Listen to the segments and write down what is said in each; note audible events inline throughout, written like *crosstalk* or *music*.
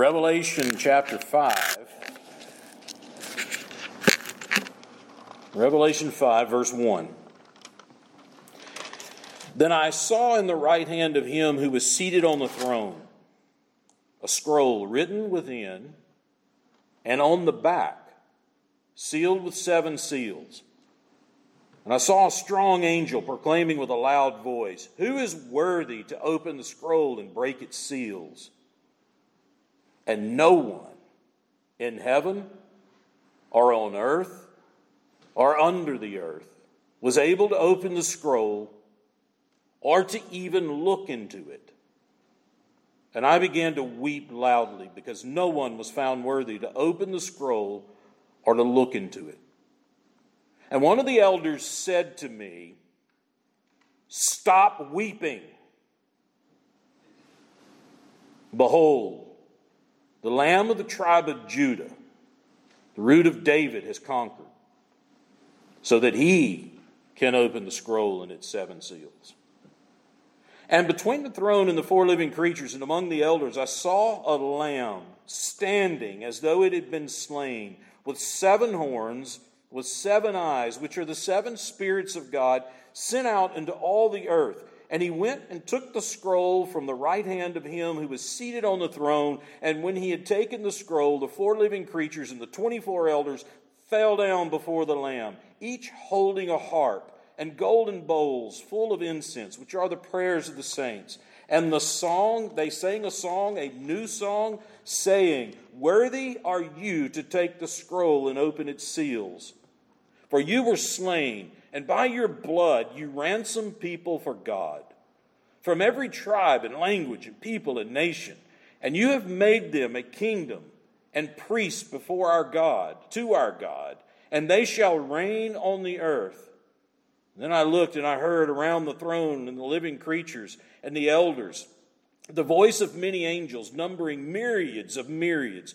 Revelation chapter 5. Revelation 5, verse 1. Then I saw in the right hand of him who was seated on the throne a scroll written within and on the back, sealed with seven seals. And I saw a strong angel proclaiming with a loud voice, Who is worthy to open the scroll and break its seals? And no one in heaven or on earth or under the earth was able to open the scroll or to even look into it. And I began to weep loudly because no one was found worthy to open the scroll or to look into it. And one of the elders said to me, Stop weeping. Behold, the Lamb of the tribe of Judah, the root of David, has conquered, so that he can open the scroll and its seven seals. And between the throne and the four living creatures and among the elders, I saw a lamb standing as though it had been slain, with seven horns, with seven eyes, which are the seven spirits of God sent out into all the earth. And he went and took the scroll from the right hand of him who was seated on the throne. And when he had taken the scroll, the four living creatures and the 24 elders fell down before the Lamb, each holding a harp and golden bowls full of incense, which are the prayers of the saints. And the song, they sang a song, a new song, saying, Worthy are you to take the scroll and open its seals. For you were slain and by your blood you ransomed people for God from every tribe and language and people and nation. And you have made them a kingdom and priests before our God, to our God, and they shall reign on the earth. then I looked and I heard around the throne and the living creatures and the elders the voice of many angels, numbering myriads of myriads,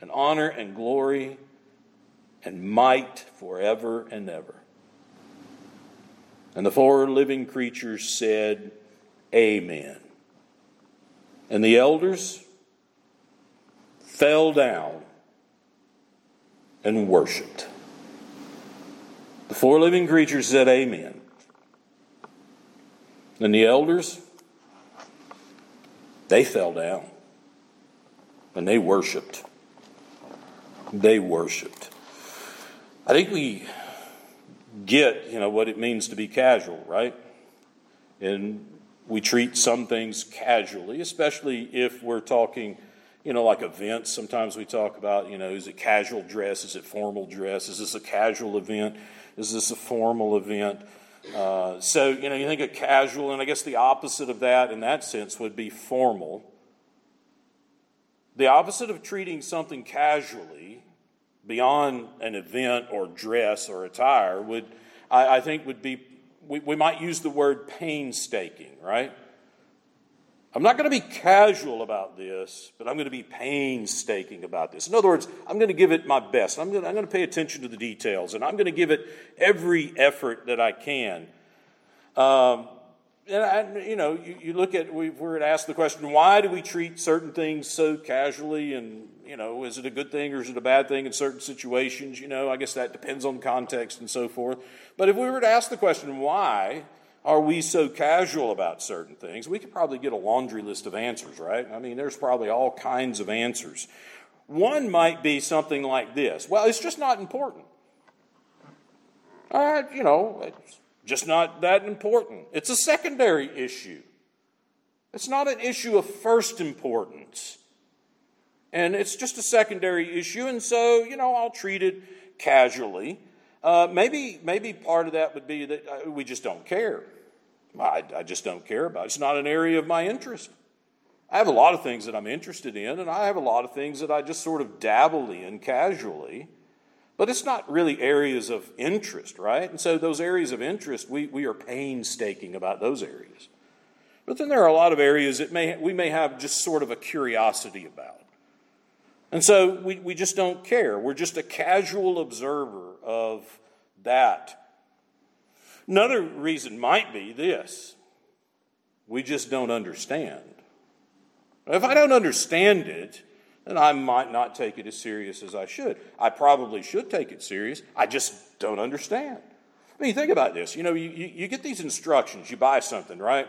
and honor and glory and might forever and ever. And the four living creatures said, Amen. And the elders fell down and worshiped. The four living creatures said, Amen. And the elders, they fell down and they worshiped. They worshiped. I think we get, you know, what it means to be casual, right? And we treat some things casually, especially if we're talking, you know, like events. Sometimes we talk about, you know, is it casual dress? Is it formal dress? Is this a casual event? Is this a formal event? Uh, so, you know, you think of casual, and I guess the opposite of that in that sense would be formal. The opposite of treating something casually beyond an event or dress or attire would, I, I think, would be, we, we might use the word painstaking, right? I'm not going to be casual about this, but I'm going to be painstaking about this. In other words, I'm going to give it my best. I'm going to, I'm going to pay attention to the details, and I'm going to give it every effort that I can. Um, and I, you know, you, you look at, we were to ask the question, why do we treat certain things so casually? And, you know, is it a good thing or is it a bad thing in certain situations? You know, I guess that depends on context and so forth. But if we were to ask the question, why are we so casual about certain things? We could probably get a laundry list of answers, right? I mean, there's probably all kinds of answers. One might be something like this Well, it's just not important. Uh, you know, just not that important. It's a secondary issue. It's not an issue of first importance. And it's just a secondary issue, and so, you know, I'll treat it casually. Uh, maybe, maybe part of that would be that uh, we just don't care. I, I just don't care about it. It's not an area of my interest. I have a lot of things that I'm interested in, and I have a lot of things that I just sort of dabble in casually. But it's not really areas of interest, right? And so those areas of interest, we, we are painstaking about those areas. But then there are a lot of areas that may, we may have just sort of a curiosity about. And so we, we just don't care. We're just a casual observer of that. Another reason might be this we just don't understand. If I don't understand it, then I might not take it as serious as I should. I probably should take it serious. I just don't understand. I mean, think about this. You know, you, you, you get these instructions, you buy something, right?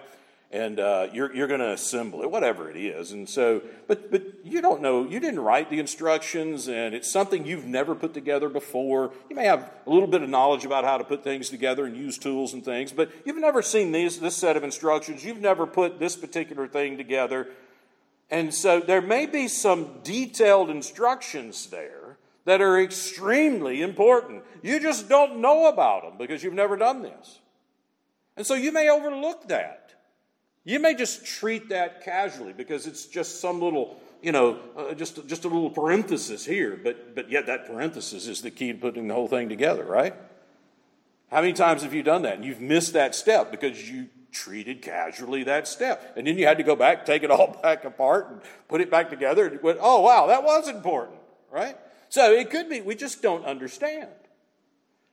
and uh, you're, you're going to assemble it, whatever it is. And so, but, but you don't know, you didn't write the instructions, and it's something you've never put together before. You may have a little bit of knowledge about how to put things together and use tools and things, but you've never seen these, this set of instructions. You've never put this particular thing together. And so there may be some detailed instructions there that are extremely important. You just don't know about them because you've never done this. And so you may overlook that. You may just treat that casually because it's just some little, you know, uh, just, just a little parenthesis here, but, but yet that parenthesis is the key to putting the whole thing together, right? How many times have you done that and you've missed that step because you treated casually that step? And then you had to go back, take it all *laughs* back apart, and put it back together, and went, oh, wow, that was important, right? So it could be we just don't understand.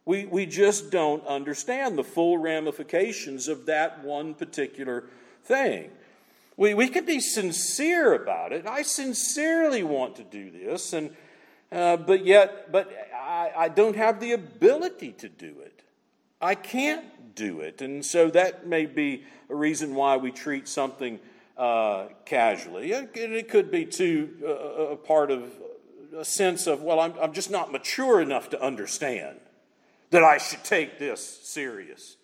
We, we just don't understand the full ramifications of that one particular thing. We, we can be sincere about it. I sincerely want to do this, and, uh, but yet, but I, I don't have the ability to do it. I can't do it. And so that may be a reason why we treat something uh, casually. And it could be, too, uh, a part of a sense of, well, I'm, I'm just not mature enough to understand that I should take this serious.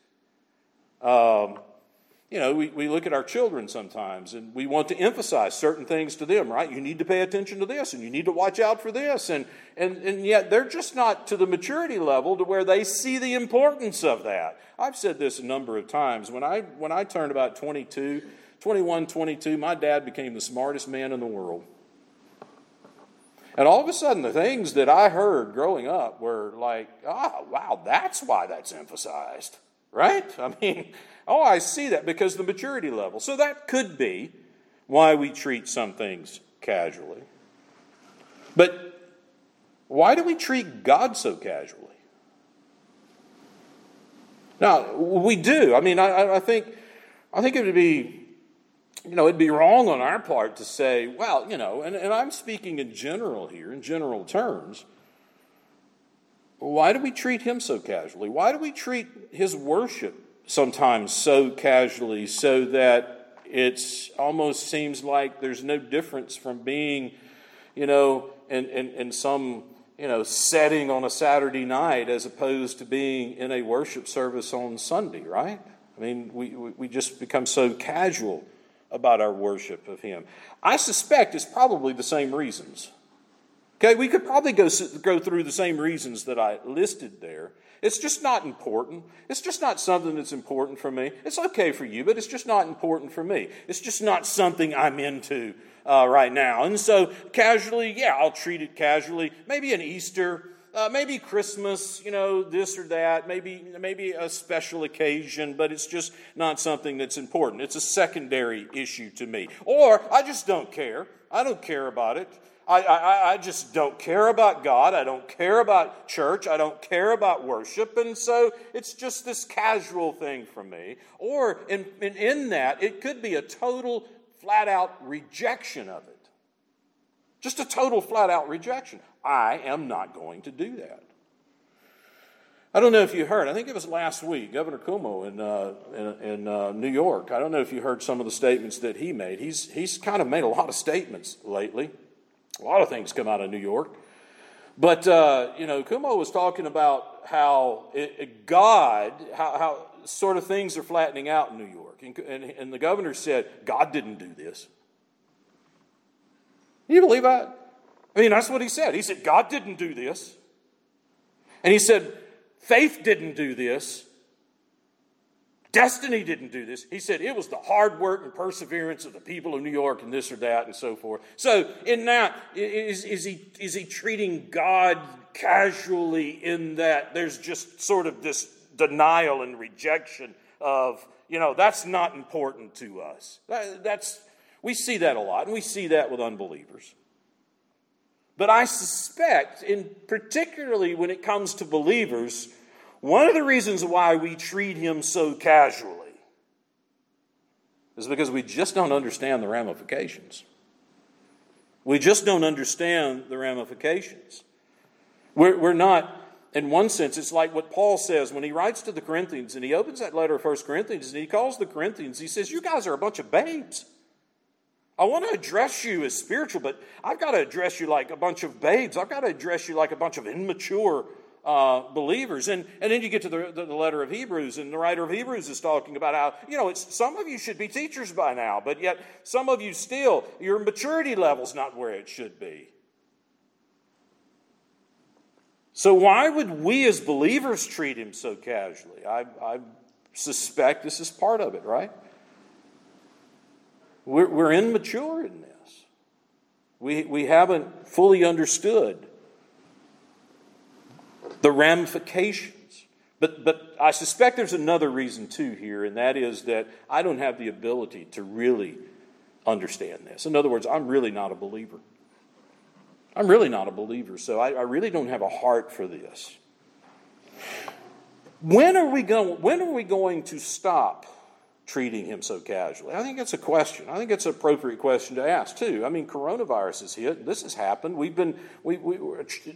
Um, you know, we, we look at our children sometimes and we want to emphasize certain things to them, right? You need to pay attention to this and you need to watch out for this. And, and, and yet they're just not to the maturity level to where they see the importance of that. I've said this a number of times. When I, when I turned about 22, 21, 22, my dad became the smartest man in the world. And all of a sudden, the things that I heard growing up were like, ah, oh, wow, that's why that's emphasized, right? *laughs* I mean, Oh, I see that because the maturity level. So that could be why we treat some things casually. But why do we treat God so casually? Now, we do. I mean, I, I think I think it would be you know, it'd be wrong on our part to say, well, you know, and, and I'm speaking in general here, in general terms. Why do we treat him so casually? Why do we treat his worship sometimes so casually so that it almost seems like there's no difference from being, you know, in, in, in some, you know, setting on a Saturday night as opposed to being in a worship service on Sunday, right? I mean, we, we just become so casual about our worship of Him. I suspect it's probably the same reasons. Okay, we could probably go, go through the same reasons that I listed there. It's just not important. It's just not something that's important for me. It's okay for you, but it's just not important for me. It's just not something I'm into uh, right now. And so, casually, yeah, I'll treat it casually. Maybe an Easter, uh, maybe Christmas, you know, this or that, maybe, maybe a special occasion, but it's just not something that's important. It's a secondary issue to me. Or I just don't care. I don't care about it. I, I, I just don't care about God. I don't care about church. I don't care about worship. And so it's just this casual thing for me. Or in, in, in that, it could be a total, flat out rejection of it. Just a total, flat out rejection. I am not going to do that. I don't know if you heard, I think it was last week, Governor Cuomo in, uh, in, in uh, New York. I don't know if you heard some of the statements that he made. He's, he's kind of made a lot of statements lately. A lot of things come out of New York. But, uh, you know, Cuomo was talking about how it, God, how, how, sort of things are flattening out in New York. And, and, and the governor said, God didn't do this. You believe that? I mean, that's what he said. He said, God didn't do this. And he said, faith didn't do this. Destiny didn't do this. He said it was the hard work and perseverance of the people of New York and this or that and so forth. So, in that, is, is, he, is he treating God casually in that there's just sort of this denial and rejection of, you know, that's not important to us? That, that's, we see that a lot, and we see that with unbelievers. But I suspect, in particularly when it comes to believers, one of the reasons why we treat him so casually is because we just don't understand the ramifications. We just don't understand the ramifications. We're, we're not, in one sense, it's like what Paul says when he writes to the Corinthians and he opens that letter of 1 Corinthians and he calls the Corinthians, he says, You guys are a bunch of babes. I want to address you as spiritual, but I've got to address you like a bunch of babes. I've got to address you like a bunch of immature uh, believers. And, and then you get to the, the, the, letter of Hebrews, and the writer of Hebrews is talking about how, you know, it's, some of you should be teachers by now, but yet some of you still, your maturity level's not where it should be. So, why would we as believers treat him so casually? I, I suspect this is part of it, right? We're, we're immature in this. We, we haven't fully understood the ramifications. But, but I suspect there's another reason too here, and that is that I don't have the ability to really understand this. In other words, I'm really not a believer. I'm really not a believer, so I, I really don't have a heart for this. When are we going, when are we going to stop treating him so casually? I think it's a question. I think it's an appropriate question to ask too. I mean, coronavirus is hit. This has happened. We've been, we, we,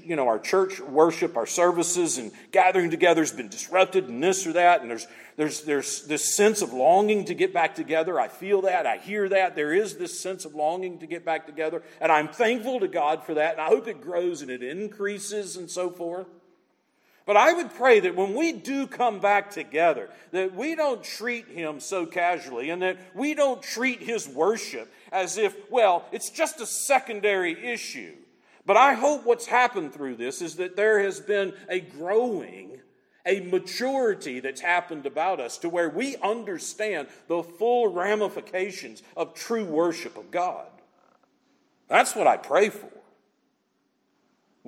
you know, our church worship, our services, and gathering together has been disrupted, and this or that. And there's, there's, there's this sense of longing to get back together. I feel that. I hear that. There is this sense of longing to get back together, and I'm thankful to God for that. And I hope it grows and it increases and so forth. But I would pray that when we do come back together, that we don't treat him so casually and that we don't treat his worship as if, well, it's just a secondary issue. But I hope what's happened through this is that there has been a growing, a maturity that's happened about us to where we understand the full ramifications of true worship of God. That's what I pray for.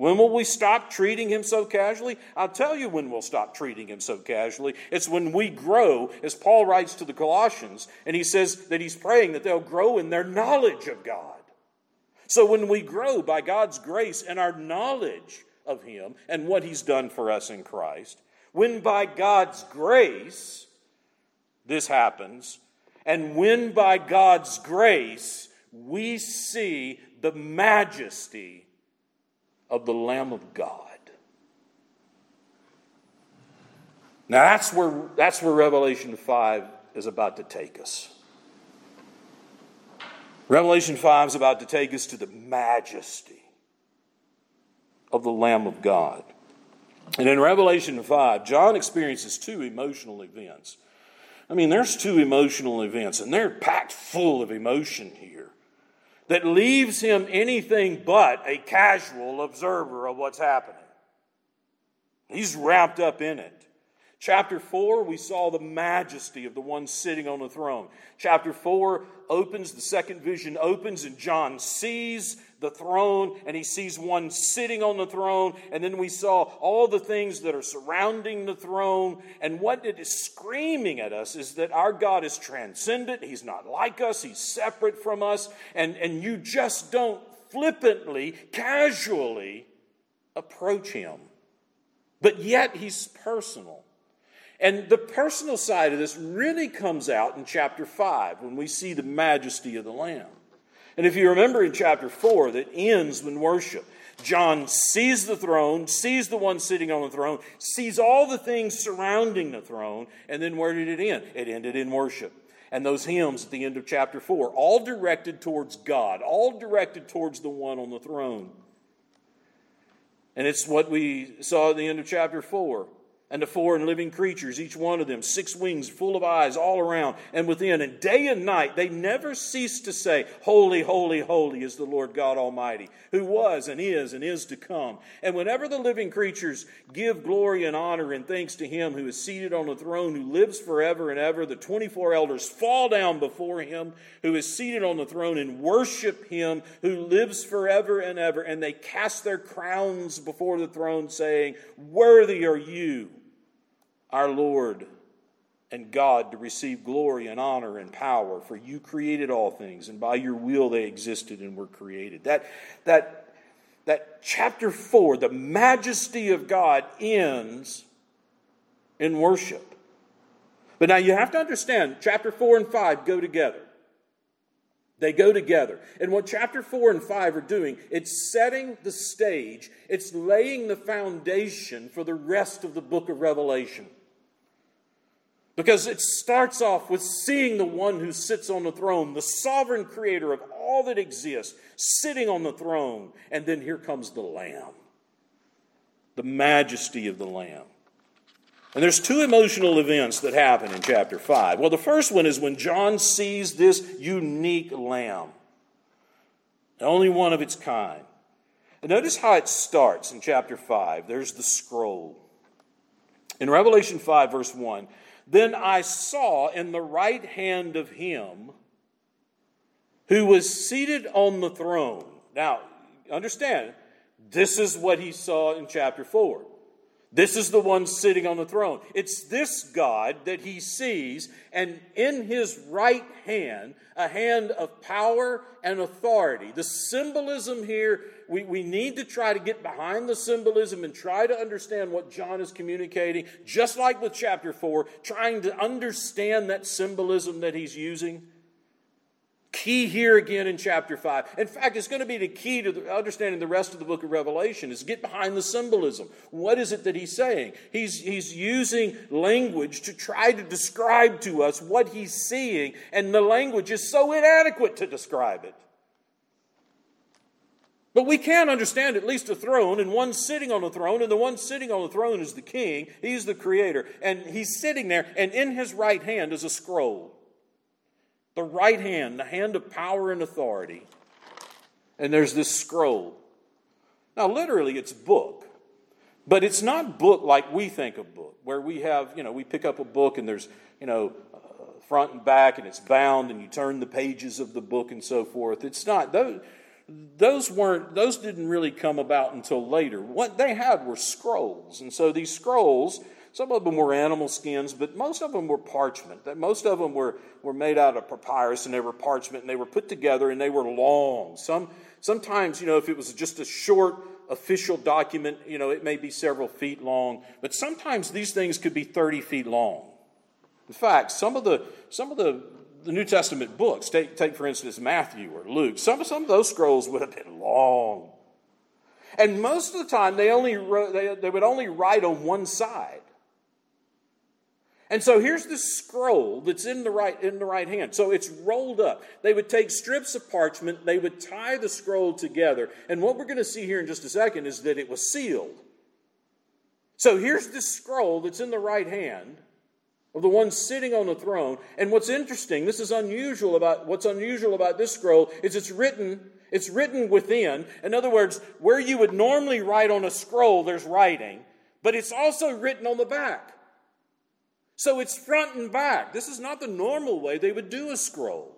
When will we stop treating him so casually? I'll tell you when we'll stop treating him so casually. It's when we grow, as Paul writes to the Colossians, and he says that he's praying that they'll grow in their knowledge of God. So when we grow by God's grace and our knowledge of him and what he's done for us in Christ, when by God's grace this happens, and when by God's grace we see the majesty of the Lamb of God. Now that's where, that's where Revelation 5 is about to take us. Revelation 5 is about to take us to the majesty of the Lamb of God. And in Revelation 5, John experiences two emotional events. I mean, there's two emotional events, and they're packed full of emotion here that leaves him anything but a casual observer of what's happening. He's wrapped up in it. Chapter 4, we saw the majesty of the one sitting on the throne. Chapter 4 opens, the second vision opens, and John sees the throne and he sees one sitting on the throne. And then we saw all the things that are surrounding the throne. And what it is screaming at us is that our God is transcendent. He's not like us, He's separate from us. And, and you just don't flippantly, casually approach Him. But yet He's personal. And the personal side of this really comes out in chapter 5 when we see the majesty of the Lamb. And if you remember in chapter 4, that ends when worship. John sees the throne, sees the one sitting on the throne, sees all the things surrounding the throne, and then where did it end? It ended in worship. And those hymns at the end of chapter 4, all directed towards God, all directed towards the one on the throne. And it's what we saw at the end of chapter 4 and the four and living creatures, each one of them, six wings, full of eyes all around and within. And day and night they never cease to say, Holy, holy, holy is the Lord God Almighty, who was and is and is to come. And whenever the living creatures give glory and honor and thanks to him who is seated on the throne, who lives forever and ever, the 24 elders fall down before him who is seated on the throne and worship him who lives forever and ever. And they cast their crowns before the throne, saying, Worthy are you our Lord and God to receive glory and honor and power, for you created all things, and by your will they existed and were created. That, that, that chapter 4, the majesty of God, ends in worship. But now you have to understand, chapter 4 and 5 go together. They go together. And what chapter 4 and 5 are doing, it's setting the stage, it's laying the foundation for the rest of the book of Revelation. Because it starts off with seeing the one who sits on the throne, the sovereign creator of all that exists, sitting on the throne. And then here comes the Lamb, the majesty of the Lamb. And there's two emotional events that happen in chapter 5. Well, the first one is when John sees this unique lamb, the only one of its kind. And notice how it starts in chapter 5. There's the scroll. In Revelation 5, verse 1, then I saw in the right hand of him who was seated on the throne. Now, understand, this is what he saw in chapter 4. This is the one sitting on the throne. It's this God that he sees, and in his right hand, a hand of power and authority. The symbolism here, we, we need to try to get behind the symbolism and try to understand what John is communicating, just like with chapter 4, trying to understand that symbolism that he's using. Key here again in chapter 5. In fact, it's going to be the key to the, understanding the rest of the book of Revelation is get behind the symbolism. What is it that he's saying? He's, he's using language to try to describe to us what he's seeing, and the language is so inadequate to describe it. But we can understand at least a throne, and one sitting on the throne, and the one sitting on the throne is the king. He's the creator. And he's sitting there, and in his right hand is a scroll the right hand, the hand of power and authority. And there's this scroll. Now, literally, it's book. But it's not book like we think of book, where we have, you know, we pick up a book and there's, you know, uh, front and back and it's bound and you turn the pages of the book and so forth. It's not, those, those weren't, those didn't really come about until later. What they had were scrolls. And so these scrolls some of them were animal skins, but most of them were parchment. Most of them were, were made out of papyrus and they were parchment and they were put together and they were long. Some, sometimes, you know, if it was just a short official document, you know, it may be several feet long, but sometimes these things could be 30 feet long. In fact, some of the, some of the, the New Testament books, take, take for instance Matthew or Luke, some, some of those scrolls would have been long. And most of the time, they, only wrote, they, they would only write on one side. And so here's the scroll that's in the right in the right hand. So it's rolled up. They would take strips of parchment, they would tie the scroll together. And what we're going to see here in just a second is that it was sealed. So here's the scroll that's in the right hand of the one sitting on the throne. And what's interesting, this is unusual about what's unusual about this scroll is it's written it's written within. In other words, where you would normally write on a scroll, there's writing, but it's also written on the back. So it's front and back. This is not the normal way they would do a scroll.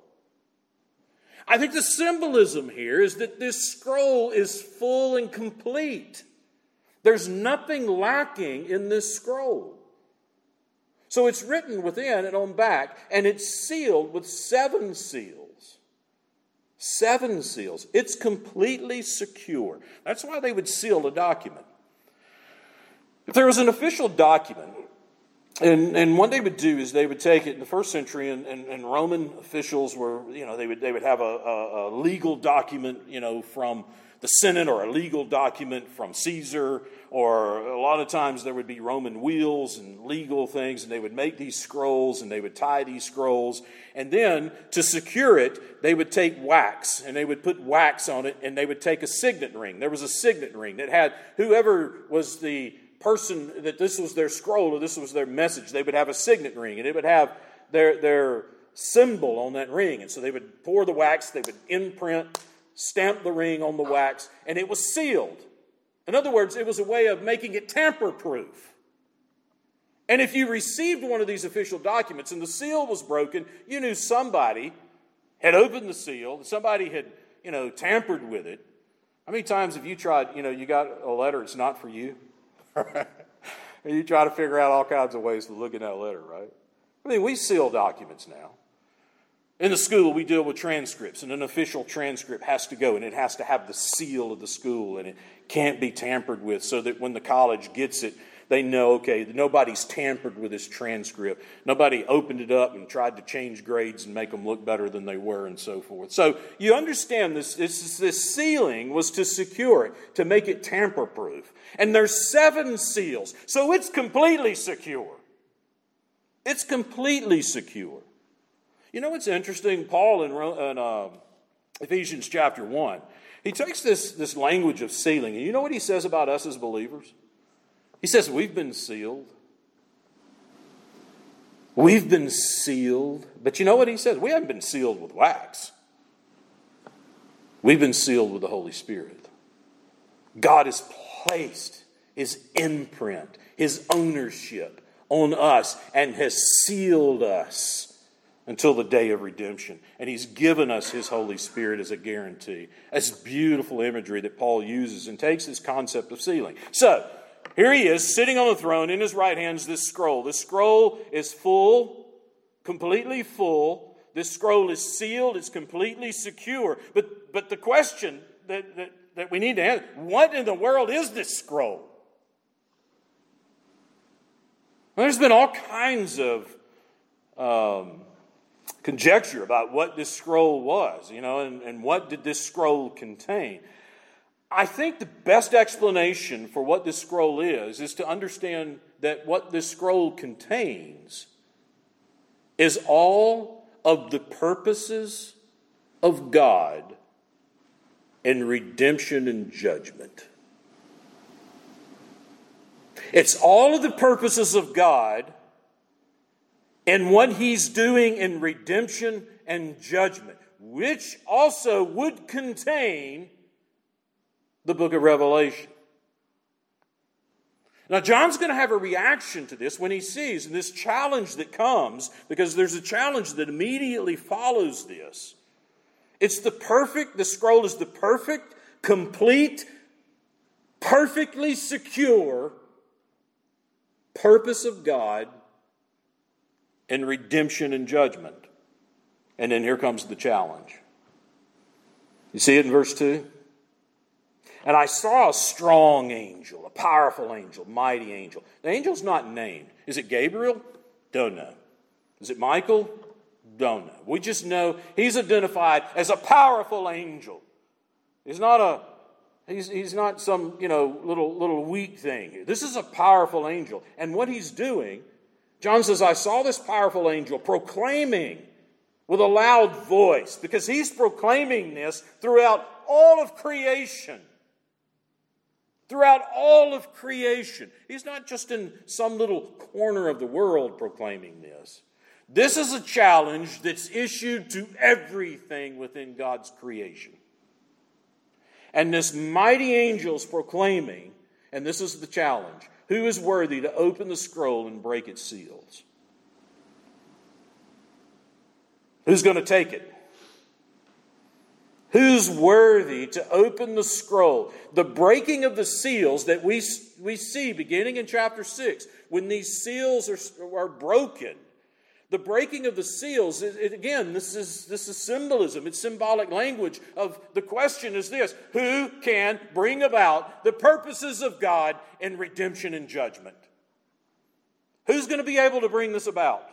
I think the symbolism here is that this scroll is full and complete. There's nothing lacking in this scroll. So it's written within and on back, and it's sealed with seven seals. Seven seals. It's completely secure. That's why they would seal a document. If there was an official document and, and what they would do is they would take it in the first century, and, and, and Roman officials were, you know, they would, they would have a, a, a, legal document, you know, from the Senate or a legal document from Caesar, or a lot of times there would be Roman wheels and legal things, and they would make these scrolls and they would tie these scrolls. And then to secure it, they would take wax and they would put wax on it, and they would take a signet ring. There was a signet ring that had whoever was the person that this was their scroll or this was their message, they would have a signet ring and it would have their, their symbol on that ring. And so they would pour the wax, they would imprint, stamp the ring on the wax, and it was sealed. In other words, it was a way of making it tamper proof. And if you received one of these official documents and the seal was broken, you knew somebody had opened the seal, somebody had, you know, tampered with it. How many times have you tried, you know, you got a letter, it's not for you? And *laughs* you try to figure out all kinds of ways to look at that letter, right? I mean, we seal documents now. In the school, we deal with transcripts, and an official transcript has to go, and it has to have the seal of the school, and it can't be tampered with so that when the college gets it, they know, okay, nobody's tampered with this transcript. Nobody opened it up and tried to change grades and make them look better than they were and so forth. So you understand this, this, this sealing was to secure it, to make it tamper proof. And there's seven seals, so it's completely secure. It's completely secure. You know what's interesting? Paul in, in uh, Ephesians chapter 1, he takes this, this language of sealing, and you know what he says about us as believers? He says, We've been sealed. We've been sealed. But you know what he says? We haven't been sealed with wax. We've been sealed with the Holy Spirit. God has placed his imprint, his ownership on us, and has sealed us until the day of redemption. And he's given us his Holy Spirit as a guarantee. That's beautiful imagery that Paul uses and takes this concept of sealing. So, here he is sitting on the throne. In his right hand is this scroll. This scroll is full, completely full. This scroll is sealed, it's completely secure. But, but the question that, that, that we need to answer what in the world is this scroll? Well, there's been all kinds of um, conjecture about what this scroll was, you know, and, and what did this scroll contain. I think the best explanation for what this scroll is is to understand that what this scroll contains is all of the purposes of God in redemption and judgment. It's all of the purposes of God and what He's doing in redemption and judgment, which also would contain the book of Revelation. Now, John's going to have a reaction to this when he sees this challenge that comes, because there's a challenge that immediately follows this. It's the perfect, the scroll is the perfect, complete, perfectly secure purpose of God in redemption and judgment. And then here comes the challenge. You see it in verse 2? And I saw a strong angel, a powerful angel, mighty angel. The angel's not named. Is it Gabriel? Don't know. Is it Michael? Don't know. We just know he's identified as a powerful angel. He's not a he's, he's not some, you know, little little weak thing here. This is a powerful angel. And what he's doing, John says, I saw this powerful angel proclaiming with a loud voice, because he's proclaiming this throughout all of creation throughout all of creation. He's not just in some little corner of the world proclaiming this. This is a challenge that's issued to everything within God's creation. And this mighty angel is proclaiming, and this is the challenge who is worthy to open the scroll and break its seals? Who's going to take it? Who's worthy to open the scroll? The breaking of the seals that we, we see beginning in chapter 6, when these seals are, are broken. The breaking of the seals, it, it, again, this is, this is symbolism. It's symbolic language of the question is this Who can bring about the purposes of God in redemption and judgment? Who's going to be able to bring this about?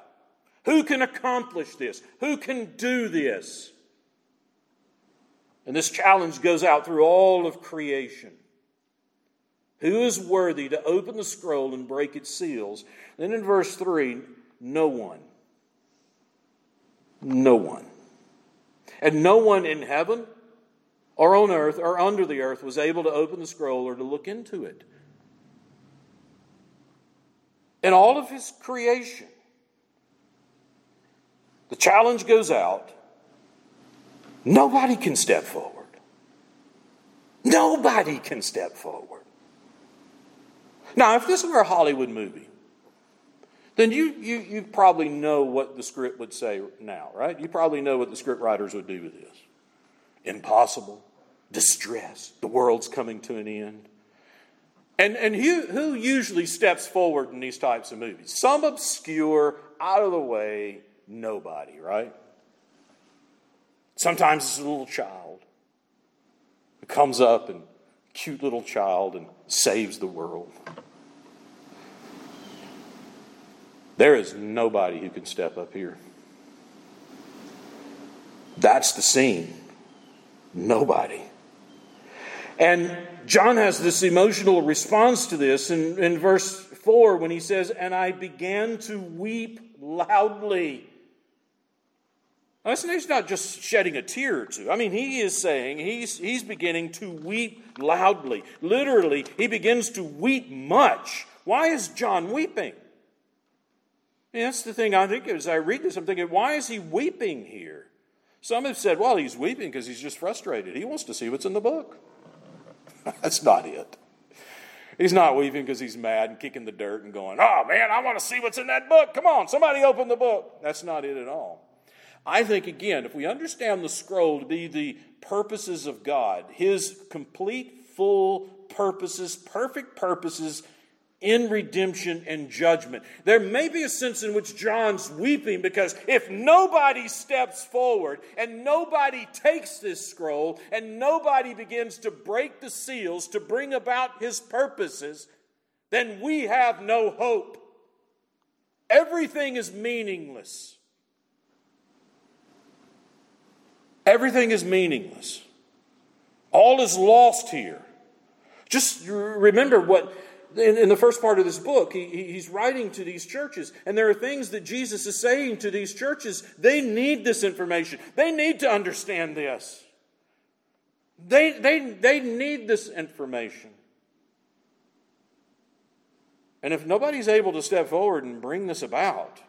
Who can accomplish this? Who can do this? And this challenge goes out through all of creation. Who is worthy to open the scroll and break its seals? Then in verse 3, no one. No one. And no one in heaven or on earth or under the earth was able to open the scroll or to look into it. in all of his creation. The challenge goes out. Nobody can step forward. Nobody can step forward. Now, if this were a Hollywood movie, then you, you, you probably know what the script would say now, right? You probably know what the script writers would do with this. Impossible, distress, the world's coming to an end. And, and who, who usually steps forward in these types of movies? Some obscure, out of the way, nobody, right? Sometimes it's a little child who comes up and cute little child and saves the world. There is nobody who can step up here. That's the scene. Nobody. And John has this emotional response to this in, in verse 4 when he says, And I began to weep loudly. Now, he's not just shedding a tear or two. I mean, he is saying he's, he's beginning to weep loudly. Literally, he begins to weep much. Why is John weeping? And that's the thing I think as I read this, I'm thinking, why is he weeping here? Some have said, well, he's weeping because he's just frustrated. He wants to see what's in the book. *laughs* That's not it. He's not weeping because he's mad and kicking the dirt and going, oh man, I want to see what's in that book. Come on, somebody open the book. That's not it at all. I think, again, if we understand the scroll to be the purposes of God, his complete, full purposes, perfect purposes in redemption and judgment. There may be a sense in which John's weeping because if nobody steps forward and nobody takes this scroll and nobody begins to break the seals to bring about his purposes, then we have no hope. Everything is meaningless. Everything is meaningless. All is lost here. Just remember what in, in, the first part of this book, he, he's writing to these churches, and there are things that Jesus is saying to these churches. They need this information, they need to understand this. They, they, they need this information. And if nobody's able to step forward and bring this about,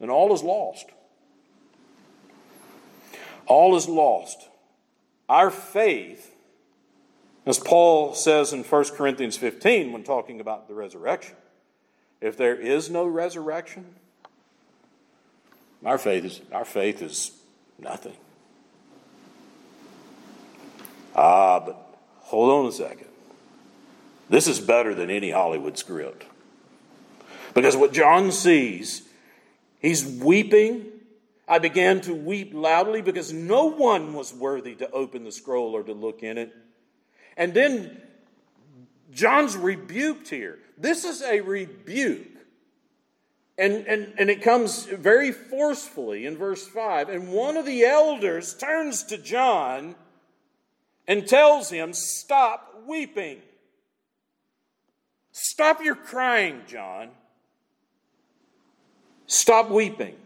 then all is lost. All is lost. Our faith as Paul says in 1 Corinthians 15 when talking about the resurrection, if there is no resurrection, our faith is, our faith is nothing. Ah, but hold on a second. This is better than any Hollywood script. Because what John sees, he's weeping. I began to weep loudly because no one was worthy to open the scroll or to look in it. And then John's rebuked here. This is a rebuke. And, and, and it comes very forcefully in verse 5. And one of the elders turns to John and tells him, Stop weeping. Stop your crying, John. Stop weeping.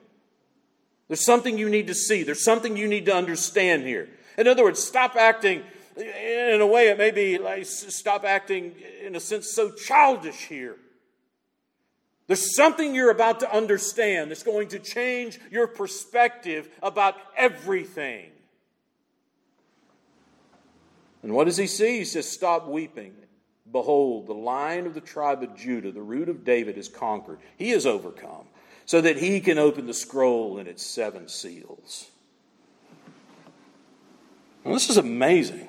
There's something you need to see. There's something you need to understand here. In other words, stop acting in a way, it may be like stop acting, in a sense, so childish here. There's something you're about to understand that's going to change your perspective about everything. And what does he see? He says, Stop weeping. Behold, the lion of the tribe of Judah, the root of David, is conquered. He is overcome, so that he can open the scroll and its seven seals. Well, this is amazing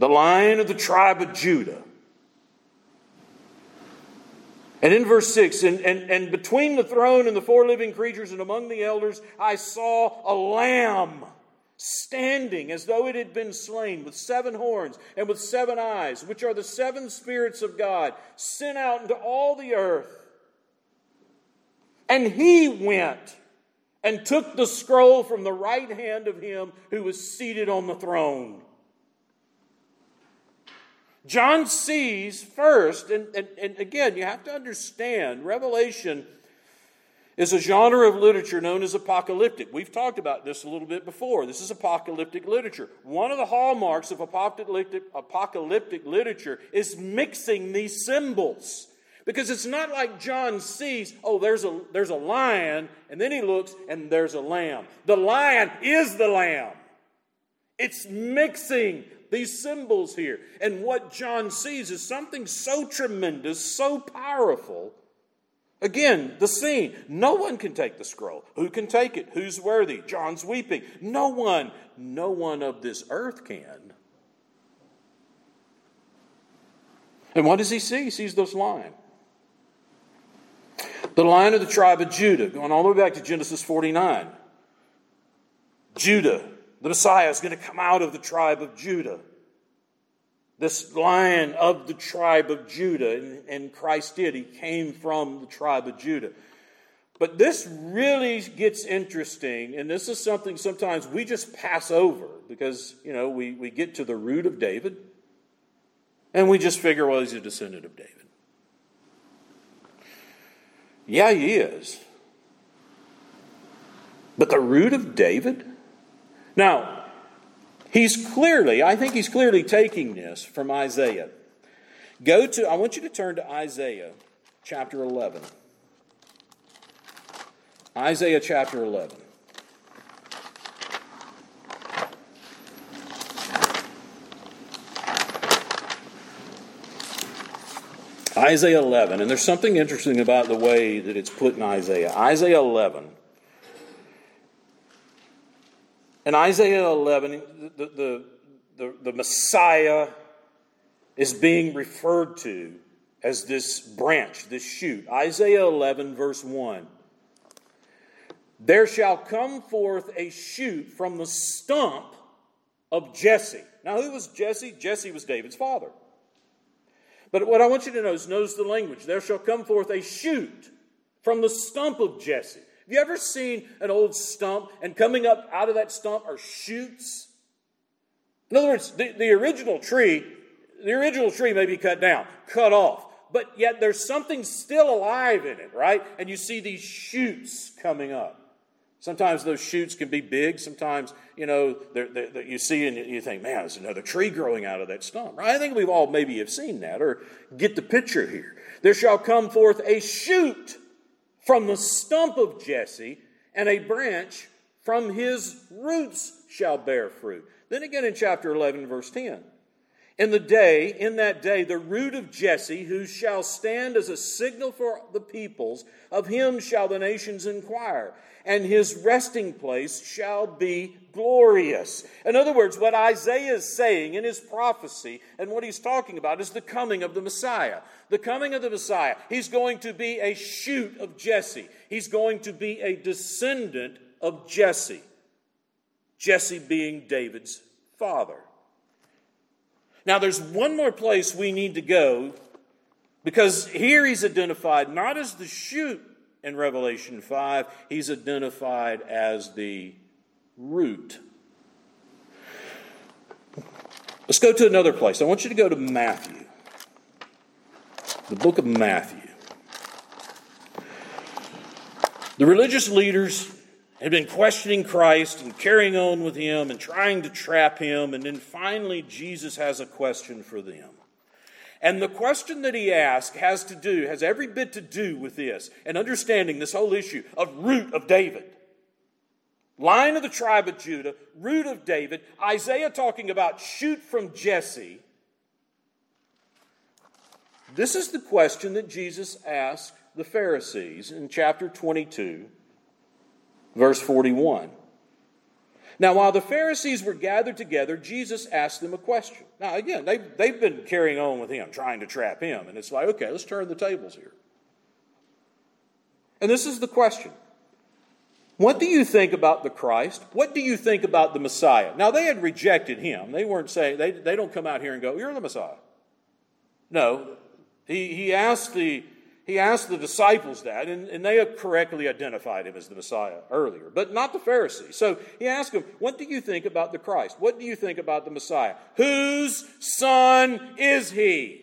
the lion of the tribe of Judah. And in verse 6, and, and, and between the throne and the four living creatures and among the elders, I saw a lamb standing as though it had been slain, with seven horns and with seven eyes, which are the seven spirits of God, sent out into all the earth. And he went and took the scroll from the right hand of him who was seated on the throne. John sees first, and, and, and again, you have to understand, Revelation is a genre of literature known as apocalyptic. We've talked about this a little bit before. This is apocalyptic literature. One of the hallmarks of apocalyptic, apocalyptic literature is mixing these symbols. Because it's not like John sees, oh, there's a, there's a lion, and then he looks and there's a lamb. The lion is the lamb. It's mixing these symbols here. And what John sees is something so tremendous, so powerful. Again, the scene. No one can take the scroll. Who can take it? Who's worthy? John's weeping. No one, no one of this earth can. And what does he see? He sees this lion. The lion of the tribe of Judah, going all the way back to Genesis 49. Judah, the Messiah, is going to come out of the tribe of Judah. This lion of the tribe of Judah, and, and Christ did. He came from the tribe of Judah. But this really gets interesting, and this is something sometimes we just pass over because, you know, we, we get to the root of David and we just figure, well, he's a descendant of David. Yeah, he is. But the root of David? Now, he's clearly, I think he's clearly taking this from Isaiah. Go to, I want you to turn to Isaiah chapter 11. Isaiah chapter 11. Isaiah 11, and there's something interesting about the way that it's put in Isaiah. Isaiah 11. In Isaiah 11, the, the, the, the Messiah is being referred to as this branch, this shoot. Isaiah 11, verse 1. There shall come forth a shoot from the stump of Jesse. Now, who was Jesse? Jesse was David's father. But what I want you to know is knows the language. There shall come forth a shoot from the stump of Jesse. Have you ever seen an old stump and coming up out of that stump are shoots? In other words, the, the original tree, the original tree may be cut down, cut off, but yet there's something still alive in it, right? And you see these shoots coming up. Sometimes those shoots can be big. Sometimes, you know, they're, they're, you see and you think, man, there's another tree growing out of that stump. Right? I think we've all maybe have seen that or get the picture here. There shall come forth a shoot from the stump of Jesse, and a branch from his roots shall bear fruit. Then again in chapter 11, verse 10. In the day, in that day, the root of Jesse, who shall stand as a signal for the peoples, of him shall the nations inquire, and his resting place shall be glorious. In other words, what Isaiah is saying in his prophecy and what he's talking about is the coming of the Messiah. The coming of the Messiah. He's going to be a shoot of Jesse, he's going to be a descendant of Jesse. Jesse being David's father. Now, there's one more place we need to go because here he's identified not as the shoot in Revelation 5, he's identified as the root. Let's go to another place. I want you to go to Matthew, the book of Matthew. The religious leaders had been questioning Christ and carrying on with him and trying to trap him. And then finally, Jesus has a question for them. And the question that he asks has to do, has every bit to do with this and understanding this whole issue of root of David. Lion of the tribe of Judah, root of David, Isaiah talking about shoot from Jesse. This is the question that Jesus asked the Pharisees in chapter 22 Verse 41. Now, while the Pharisees were gathered together, Jesus asked them a question. Now, again, they've, they've been carrying on with him, trying to trap him. And it's like, okay, let's turn the tables here. And this is the question What do you think about the Christ? What do you think about the Messiah? Now, they had rejected him. They weren't saying, they, they don't come out here and go, You're the Messiah. No. He, he asked the he asked the disciples that, and, and they correctly identified him as the Messiah earlier, but not the Pharisees. So he asked them, What do you think about the Christ? What do you think about the Messiah? Whose son is he?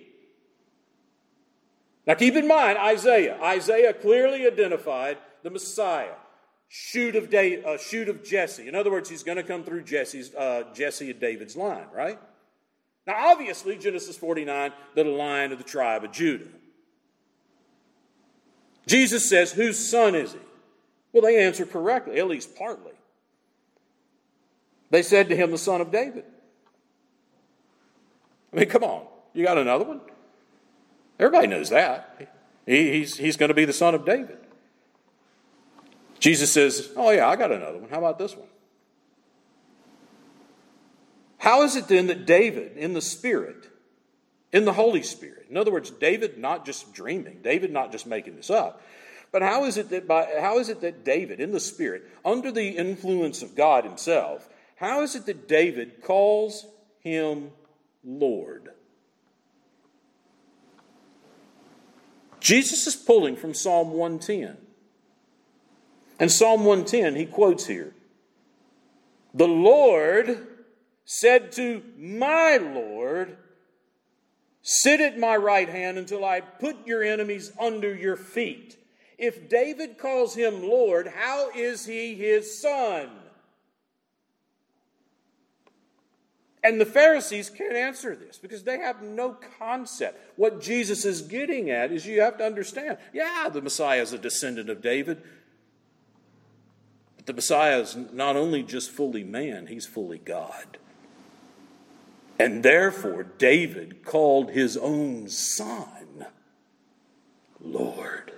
Now keep in mind, Isaiah. Isaiah clearly identified the Messiah. Shoot of, uh, shoot of Jesse. In other words, he's going to come through Jesse's, uh, Jesse and David's line, right? Now, obviously, Genesis 49, the lion of the tribe of Judah. Jesus says, Whose son is he? Well, they answer correctly, at least partly. They said to him, The son of David. I mean, come on. You got another one? Everybody knows that. He, he's, he's going to be the son of David. Jesus says, Oh, yeah, I got another one. How about this one? How is it then that David, in the Spirit, in the Holy Spirit, in other words, David not just dreaming, David not just making this up, but how is it that by, how is it that David, in the Spirit, under the influence of God Himself, how is it that David calls him Lord? Jesus is pulling from Psalm 110. And Psalm 110, he quotes here The Lord said to my Lord, Sit at my right hand until I put your enemies under your feet. If David calls him Lord, how is he his son? And the Pharisees can't answer this because they have no concept. What Jesus is getting at is you have to understand yeah, the Messiah is a descendant of David, but the Messiah is not only just fully man, he's fully God. And therefore, David called his own son Lord.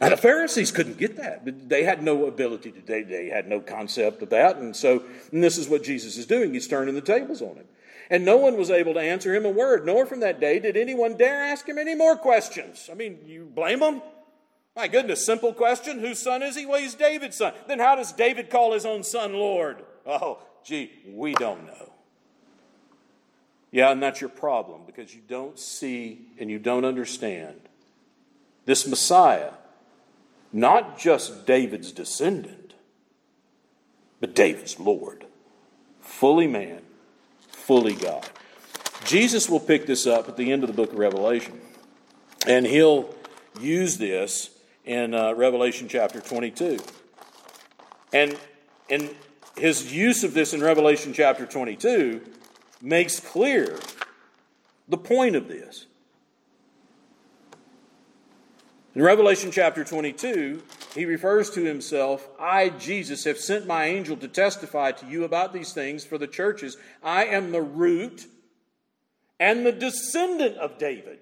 Now, the Pharisees couldn't get that. They had no ability to, they, they had no concept of that. And so, and this is what Jesus is doing. He's turning the tables on him. And no one was able to answer him a word, nor from that day did anyone dare ask him any more questions. I mean, you blame them? My goodness, simple question. Whose son is he? Well, he's David's son. Then how does David call his own son Lord? Oh, gee, we don't know. Yeah, and that's your problem because you don't see and you don't understand. This Messiah, not just David's descendant, but David's Lord. Fully man, fully God. Jesus will pick this up at the end of the book of Revelation, and he'll use this in uh, Revelation chapter 22. And, and his use of this in Revelation chapter 22 makes clear the point of this. In Revelation chapter 22, he refers to himself, I, Jesus, have sent my angel to testify to you about these things for the churches. I am the root and the descendant of David.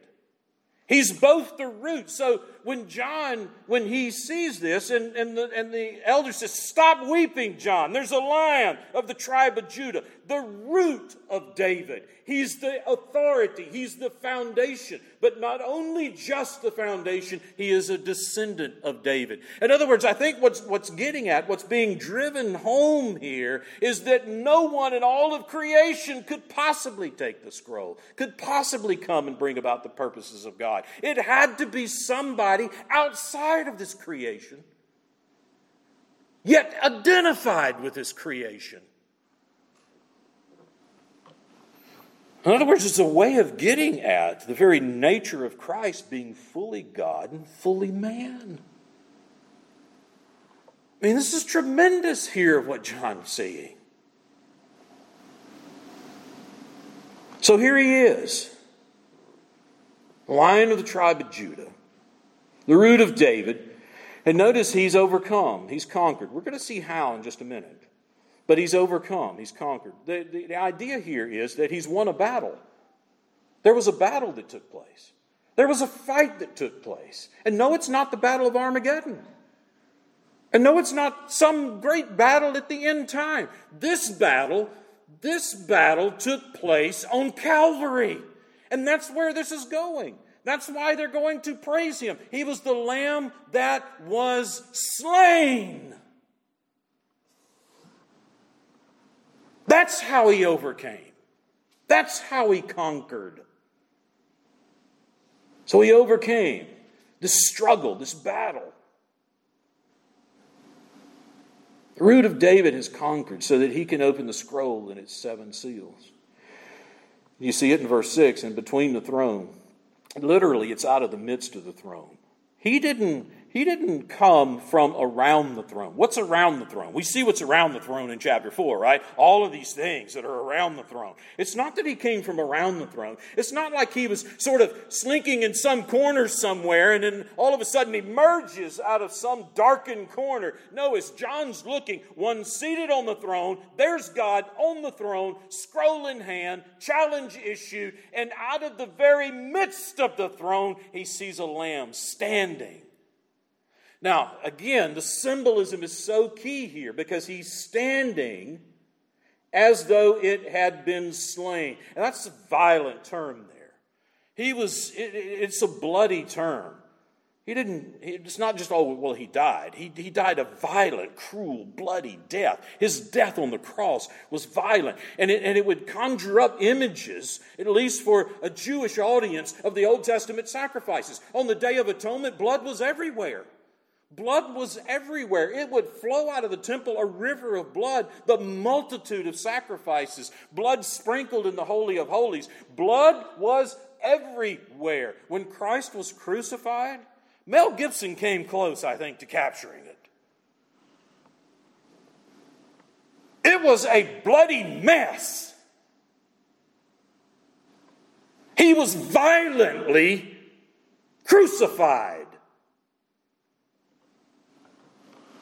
He's both the root. So when John, when he sees this, and, and, the, and the elder says, Stop weeping, John. There's a lion of the tribe of Judah, the root of David. He's the authority, he's the foundation. But not only just the foundation, he is a descendant of David. In other words, I think what's, what's getting at, what's being driven home here, is that no one in all of creation could possibly take the scroll, could possibly come and bring about the purposes of God. It had to be somebody outside of this creation, yet identified with this creation. In other words, it's a way of getting at the very nature of Christ being fully God and fully man. I mean, this is tremendous here of what John's saying. So here he is, lion of the tribe of Judah the root of David. And notice he's overcome, he's conquered. We're going to see how in just a minute. But he's overcome, he's conquered. The, the, the, idea here is that he's won a battle. There was a battle that took place, there was a fight that took place. And no, it's not the Battle of Armageddon. And no, it's not some great battle at the end time. This battle, this battle took place on Calvary. And that's where this is going. That's why they're going to praise him. He was the lamb that was slain. That's how he overcame. That's how he conquered. So he overcame this struggle, this battle. The root of David has conquered so that he can open the scroll and its seven seals. You see it in verse 6 and between the throne Literally, it's out of the midst of the throne. He didn't, he didn't come from around the throne. What's around the throne? We see what's around the throne in chapter 4, right? All of these things that are around the throne. It's not that he came from around the throne. It's not like he was sort of slinking in some corner somewhere and then all of a sudden emerges out of some darkened corner. No, as John's looking, one seated on the throne, there's God on the throne, scroll in hand, challenge issued, and out of the very midst of the throne, he sees a lamb standing now, again, the symbolism is so key here because he's standing as though it had been slain. And that's a violent term there. He was, it, it's a bloody term. He didn't, it's not just, oh, well, he died. He, he died a violent, cruel, bloody death. His death on the cross was violent. And it, and it would conjure up images, at least for a Jewish audience, of the Old Testament sacrifices. On the Day of Atonement, blood was everywhere. Blood was everywhere. It would flow out of the temple, a river of blood, the multitude of sacrifices, blood sprinkled in the Holy of Holies. Blood was everywhere. When Christ was crucified, Mel Gibson came close, I think, to capturing it. It was a bloody mess. He was violently crucified.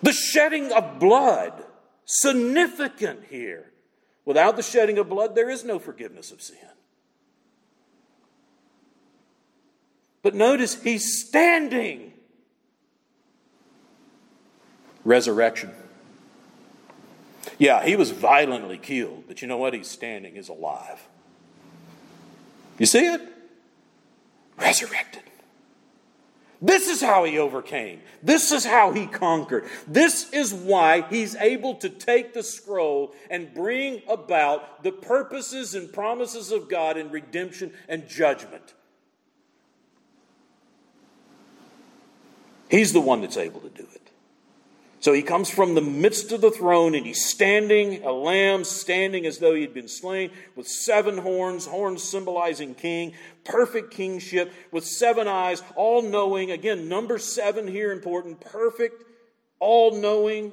The shedding of blood, significant here. Without the shedding of blood, there is no forgiveness of sin. But notice he's standing. Resurrection. Yeah, he was violently killed, but you know what? He's standing, he's alive. You see it? Resurrected. This is how he overcame. This is how he conquered. This is why he's able to take the scroll and bring about the purposes and promises of God in redemption and judgment. He's the one that's able to do it. So he comes from the midst of the throne and he's standing, a lamb standing as though he had been slain, with seven horns, horns symbolizing king, perfect kingship, with seven eyes, all knowing. Again, number seven here important, perfect, all knowing,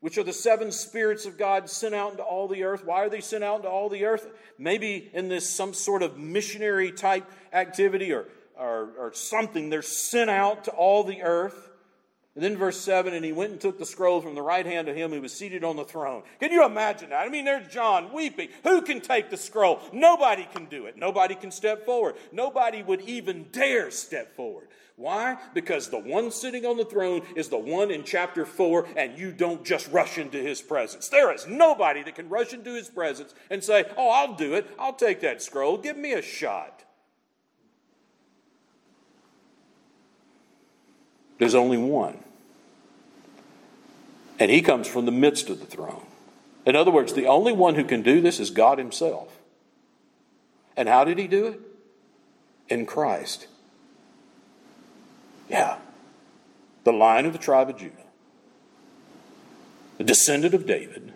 which are the seven spirits of God sent out into all the earth. Why are they sent out into all the earth? Maybe in this some sort of missionary type activity or, or, or something. They're sent out to all the earth. And then verse 7 and he went and took the scroll from the right hand of him who was seated on the throne. Can you imagine that? I mean, there's John weeping. Who can take the scroll? Nobody can do it. Nobody can step forward. Nobody would even dare step forward. Why? Because the one sitting on the throne is the one in chapter 4, and you don't just rush into his presence. There is nobody that can rush into his presence and say, Oh, I'll do it. I'll take that scroll. Give me a shot. There's only one. And he comes from the midst of the throne. In other words, the only one who can do this is God Himself. And how did He do it? In Christ. Yeah. The lion of the tribe of Judah, the descendant of David,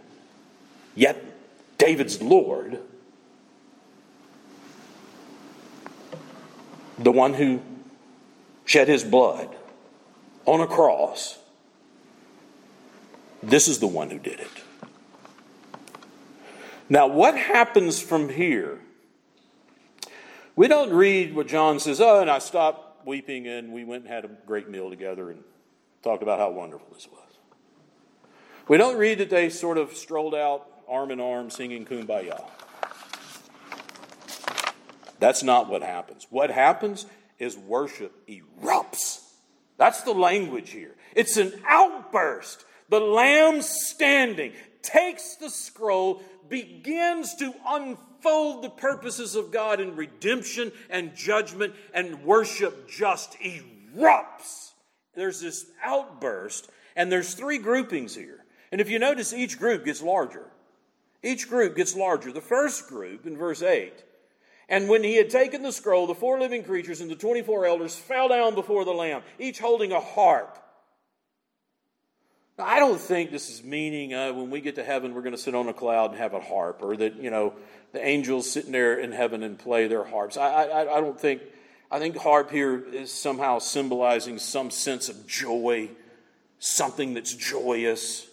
yet David's Lord, the one who shed his blood on a cross. This is the one who did it. Now, what happens from here? We don't read what John says, oh, and I stopped weeping and we went and had a great meal together and talked about how wonderful this was. We don't read that they sort of strolled out arm in arm singing kumbaya. That's not what happens. What happens is worship erupts. That's the language here. It's an outburst. The Lamb standing takes the scroll, begins to unfold the purposes of God in redemption and judgment, and worship just erupts. There's this outburst, and there's three groupings here. And if you notice, each group gets larger. Each group gets larger. The first group in verse 8 and when he had taken the scroll, the four living creatures and the 24 elders fell down before the Lamb, each holding a harp. Now, I don't think this is meaning uh, when we get to heaven, we're going to sit on a cloud and have a harp, or that, you know, the angels sitting there in heaven and play their harps. I, I, I don't think, I think harp here is somehow symbolizing some sense of joy, something that's joyous.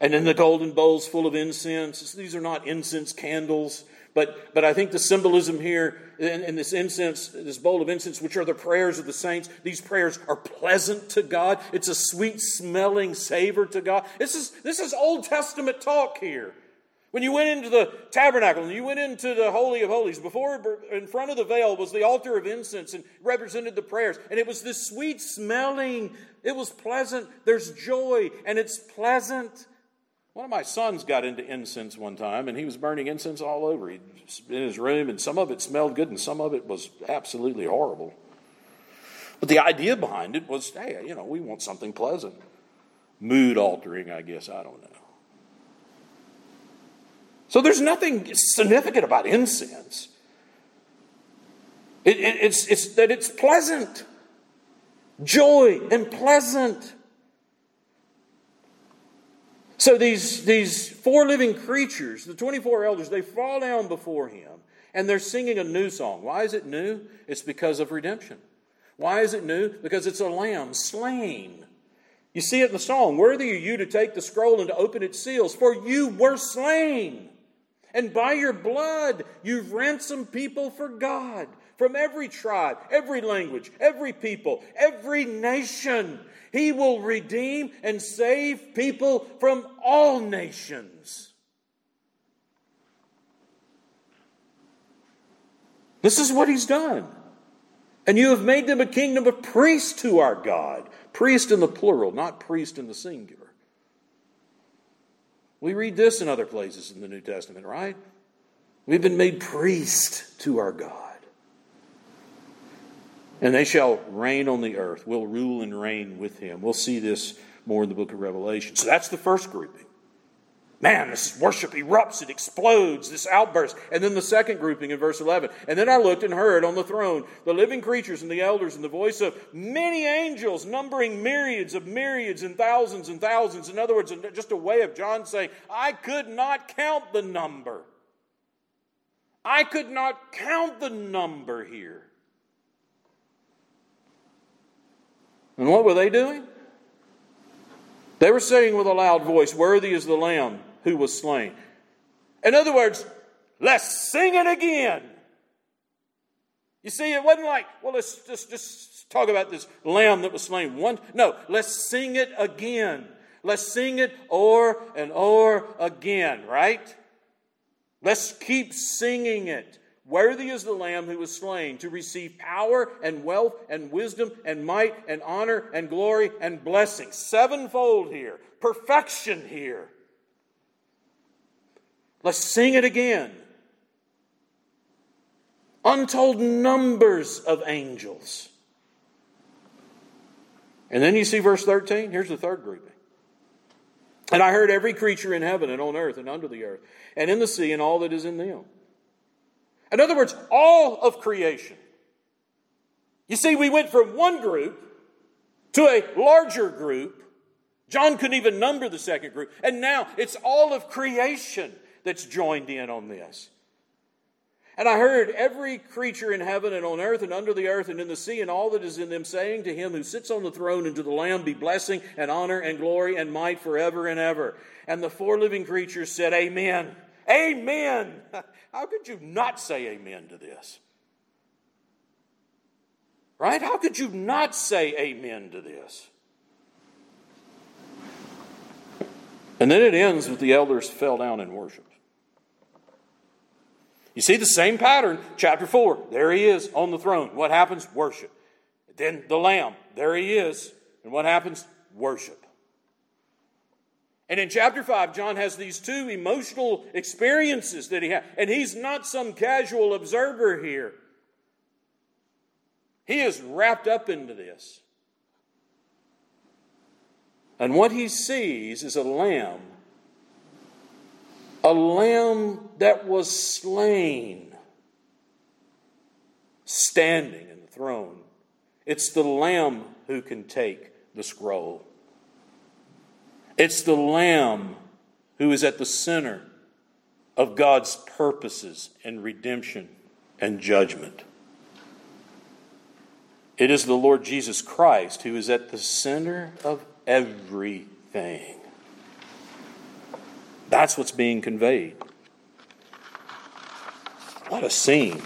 And then the golden bowls full of incense. These are not incense candles. But, but I think the symbolism here in, in, this incense, this bowl of incense, which are the prayers of the saints, these prayers are pleasant to God. It's a sweet smelling savor to God. This is, this is Old Testament talk here. When you went into the tabernacle and you went into the Holy of Holies, before in front of the veil was the altar of incense and represented the prayers. And it was this sweet smelling, it was pleasant. There's joy and it's pleasant. One of my sons got into incense one time, and he was burning incense all over in his room, and some of it smelled good, and some of it was absolutely horrible. But the idea behind it was hey, you know, we want something pleasant. Mood altering, I guess, I don't know. So there's nothing significant about incense. It, it, it's, it's that it's pleasant, joy and pleasant. So these, these four living creatures, the 24 elders, they fall down before him and they're singing a new song. Why is it new? It's because of redemption. Why is it new? Because it's a lamb slain. You see it in the song Worthy are you to take the scroll and to open its seals, for you were slain. And by your blood, you've ransomed people for God from every tribe, every language, every people, every nation. He will redeem and save people from all nations. This is what he's done. And you have made them a kingdom of priests to our God. Priest in the plural, not priest in the singular. We read this in other places in the New Testament, right? We've been made priests to our God. And they shall reign on the earth. We'll rule and reign with him. We'll see this more in the book of Revelation. So that's the first grouping. Man, this worship erupts, it explodes, this outburst. And then the second grouping in verse 11. And then I looked and heard on the throne the living creatures and the elders and the voice of many angels, numbering myriads of myriads and thousands and thousands. In other words, just a way of John saying, I could not count the number. I could not count the number here. And what were they doing? They were saying with a loud voice, Worthy is the Lamb who was slain. In other words, let's sing it again. You see, it wasn't like, well, let's just, just talk about this lamb that was slain. One, no, let's sing it again. Let's sing it o'er and o'er again, right? Let's keep singing it. Worthy is the Lamb who was slain to receive power and wealth and wisdom and might and honor and glory and blessing. Sevenfold here. Perfection here. Let's sing it again. Untold numbers of angels. And then you see verse 13. Here's the third grouping. And I heard every creature in heaven and on earth and under the earth and in the sea and all that is in them in other words, all of creation. You see, we went from one group to a larger group. John couldn't even number the second group. And now it's all of creation that's joined in on this. And I heard every creature in heaven and on earth and under the earth and in the sea and all that is in them saying to him who sits on the throne and to the Lamb be blessing and honor and glory and might forever and ever. And the four living creatures said, Amen. Amen. *laughs* How could you not say amen to this? Right? How could you not say amen to this? And then it ends with the elders fell down and worshiped. You see the same pattern, chapter 4. There he is on the throne. What happens? Worship. Then the Lamb. There he is. And what happens? Worship. And in chapter 5, John has these two emotional experiences that he had. And he's not some casual observer here, he is wrapped up into this. And what he sees is a lamb, a lamb that was slain, standing in the throne. It's the lamb who can take the scroll. It's the Lamb who is at the center of God's purposes and redemption and judgment. It is the Lord Jesus Christ who is at the center of everything. That's what's being conveyed. What a scene.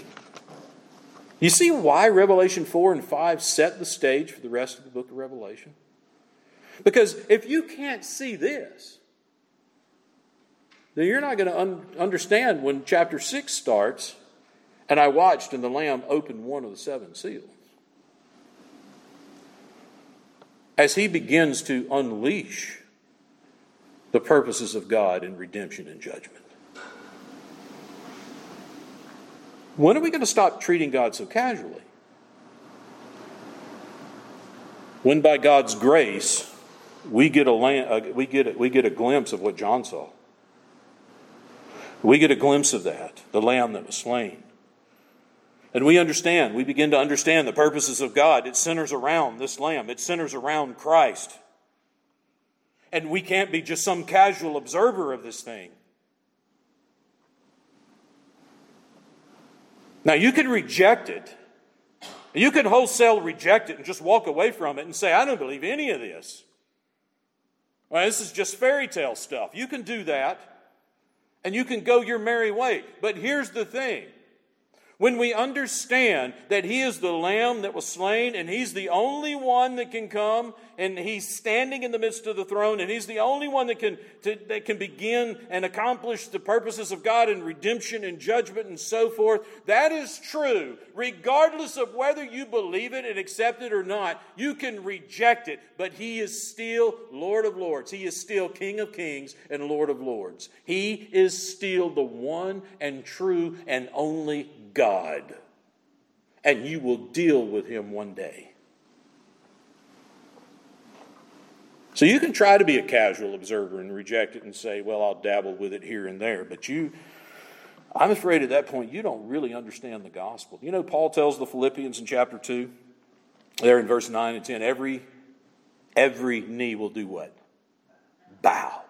You see why Revelation 4 and 5 set the stage for the rest of the book of Revelation? Because if you can't see this, then you're not going to un- understand when chapter 6 starts and I watched and the Lamb opened one of the seven seals. As he begins to unleash the purposes of God in redemption and judgment. When are we going to stop treating God so casually? When by God's grace we get a, uh, we get we get a glimpse of what John saw. We get a glimpse of that, the lamb that was slain. And we understand, we begin to understand the purposes of God. It centers around this lamb, it centers around Christ. And we can't be just some casual observer of this thing. Now, you can reject it. You can wholesale reject it and just walk away from it and say, I don't believe any of this. This is just fairy tale stuff. You can do that and you can go your merry way. But here's the thing when we understand that He is the Lamb that was slain and He's the only one that can come and He's standing in the midst of the throne and He's the only one that can, to, that can begin and accomplish the purposes of God in redemption and judgment and so forth, that is true. Regardless of whether you believe it and accept it or not, you can reject it, but He is still Lord of Lords. He is still King of Kings and Lord of Lords. He is still the one and true and only God, and you will deal with him one day. So you can try to be a casual observer and reject it and say, well, I'll dabble with it here and there, but you. I'm afraid at that point you don't really understand the gospel. You know, Paul tells the Philippians in chapter 2, there in verse 9 and 10, every, every knee will do what? Bow.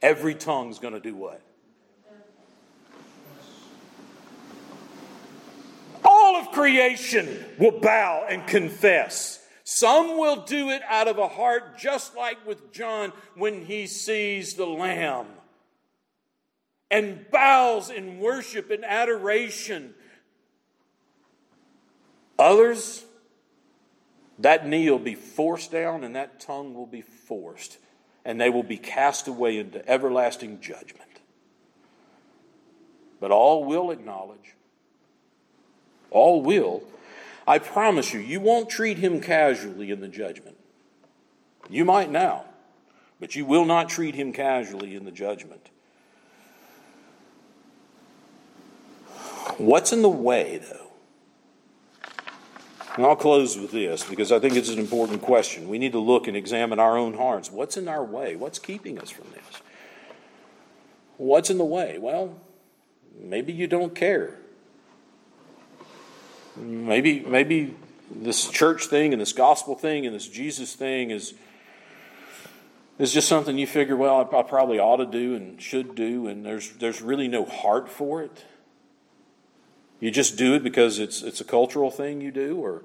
Every tongue's going to do what? All of creation will bow and confess. Some will do it out of a heart, just like with John when he sees the Lamb and bows in worship and adoration. Others, that knee will be forced down and that tongue will be forced, and they will be cast away into everlasting judgment. But all will acknowledge all will. I promise you, you won't treat him casually in the judgment. You might now, but you will not treat him casually in the judgment. What's in the way, though? And I'll close with this because I think it's an important question. We need to look and examine our own hearts. What's in our way? What's keeping us from this? What's in the way? Well, maybe you don't care. Maybe, maybe this church thing and this gospel thing and this Jesus thing is, is just something you figure, well, I, I probably ought to do and should do, and there's, there's really no heart for it. You just do it because it's, it's a cultural thing you do, or,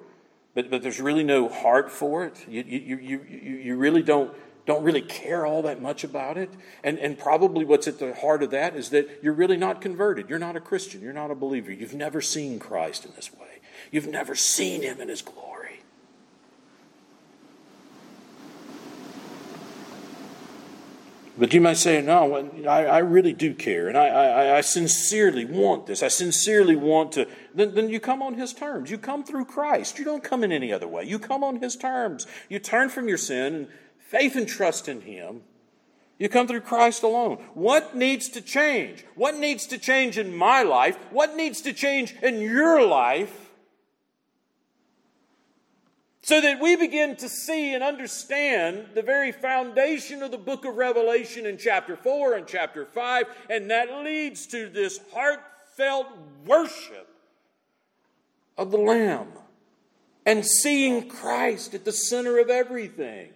but, but there's really no heart for it. You, you, you, you, you really don't don't really care all that much about it. And, and probably what's at the heart of that is that you're really not converted. You're not a Christian. You're not a believer. You've never seen Christ in this way, you've never seen him in his glory. But you might say, no, I, I really do care, and I, I, I, sincerely want this. I sincerely want to. Then, then you come on His terms. You come through Christ. You don't come in any other way. You come on His terms. You turn from your sin and faith and trust in Him. You come through Christ alone. What needs to change? What needs to change in my life? What needs to change in your life? So that we begin to see and understand the very foundation of the book of Revelation in chapter 4 and chapter 5, and that leads to this heartfelt worship of the Lamb and seeing Christ at the center of everything.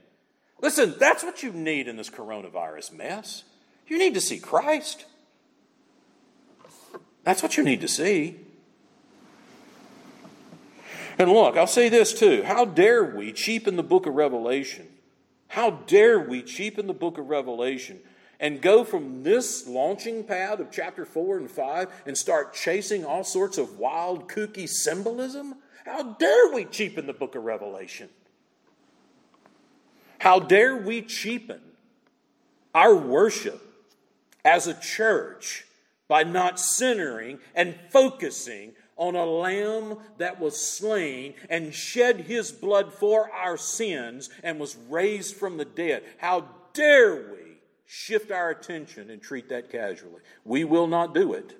Listen, that's what you need in this coronavirus mess. You need to see Christ. That's what you need to see. And look, I'll say this too. How dare we cheapen the book of Revelation? How dare we cheapen the book of Revelation and go from this launching pad of chapter 4 and 5 and start chasing all sorts of wild, kooky symbolism? How dare we cheapen the book of Revelation? How dare we cheapen our worship as a church by not centering and focusing on a lamb that was slain and shed his blood for our sins and was raised from the dead. How dare we shift our attention and treat that casually? We will not do it.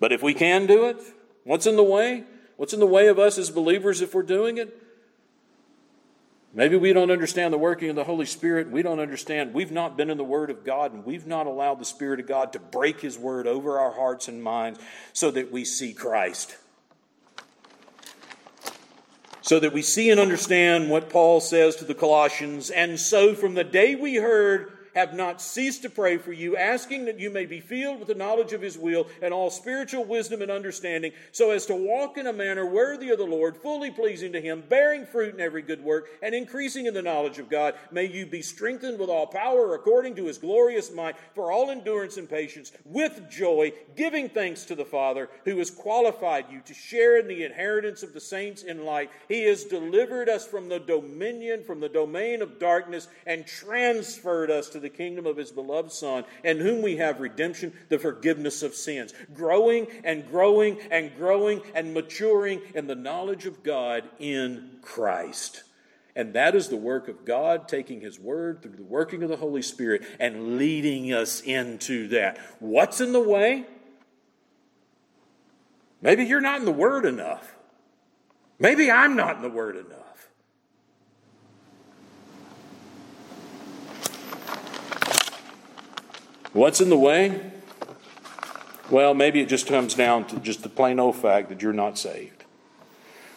But if we can do it, what's in the way? What's in the way of us as believers if we're doing it? Maybe we don't understand the working of the Holy Spirit. We don't understand. We've not been in the Word of God, and we've not allowed the Spirit of God to break His Word over our hearts and minds so that we see Christ. So that we see and understand what Paul says to the Colossians. And so, from the day we heard, have not ceased to pray for you, asking that you may be filled with the knowledge of his will and all spiritual wisdom and understanding, so as to walk in a manner worthy of the Lord, fully pleasing to him, bearing fruit in every good work, and increasing in the knowledge of God. May you be strengthened with all power according to his glorious might, for all endurance and patience, with joy, giving thanks to the Father, who has qualified you to share in the inheritance of the saints in light. He has delivered us from the dominion, from the domain of darkness, and transferred us to the the kingdom of his beloved Son, in whom we have redemption, the forgiveness of sins. Growing and growing and growing and maturing in the knowledge of God in Christ. And that is the work of God, taking His Word through the working of the Holy Spirit and leading us into that. What's in the way? Maybe you're not in the Word enough. Maybe I'm not in the Word enough. What's in the way? Well, maybe it just comes down to just the plain old fact that you're not saved.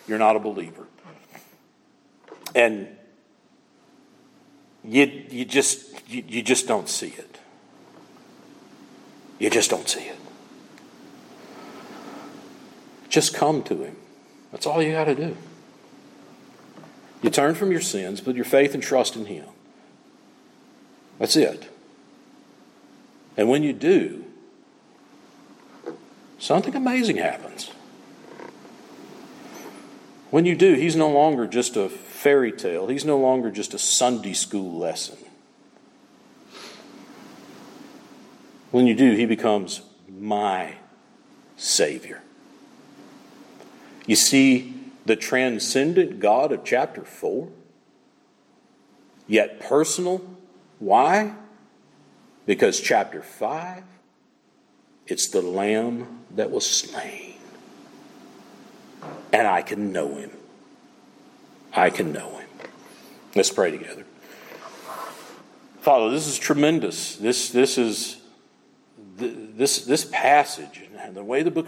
You're not a believer. And you, you, just, you, you just don't see it. You just don't see it. Just come to Him. That's all you got to do. You turn from your sins, put your faith and trust in Him. That's it. And when you do, something amazing happens. When you do, he's no longer just a fairy tale, he's no longer just a Sunday school lesson. When you do, he becomes my Savior. You see the transcendent God of chapter 4, yet personal. Why? Because chapter 5, it's the lamb that was slain. And I can know him. I can know him. Let's pray together. Father, this is tremendous. This, this is this, this passage and the way the book of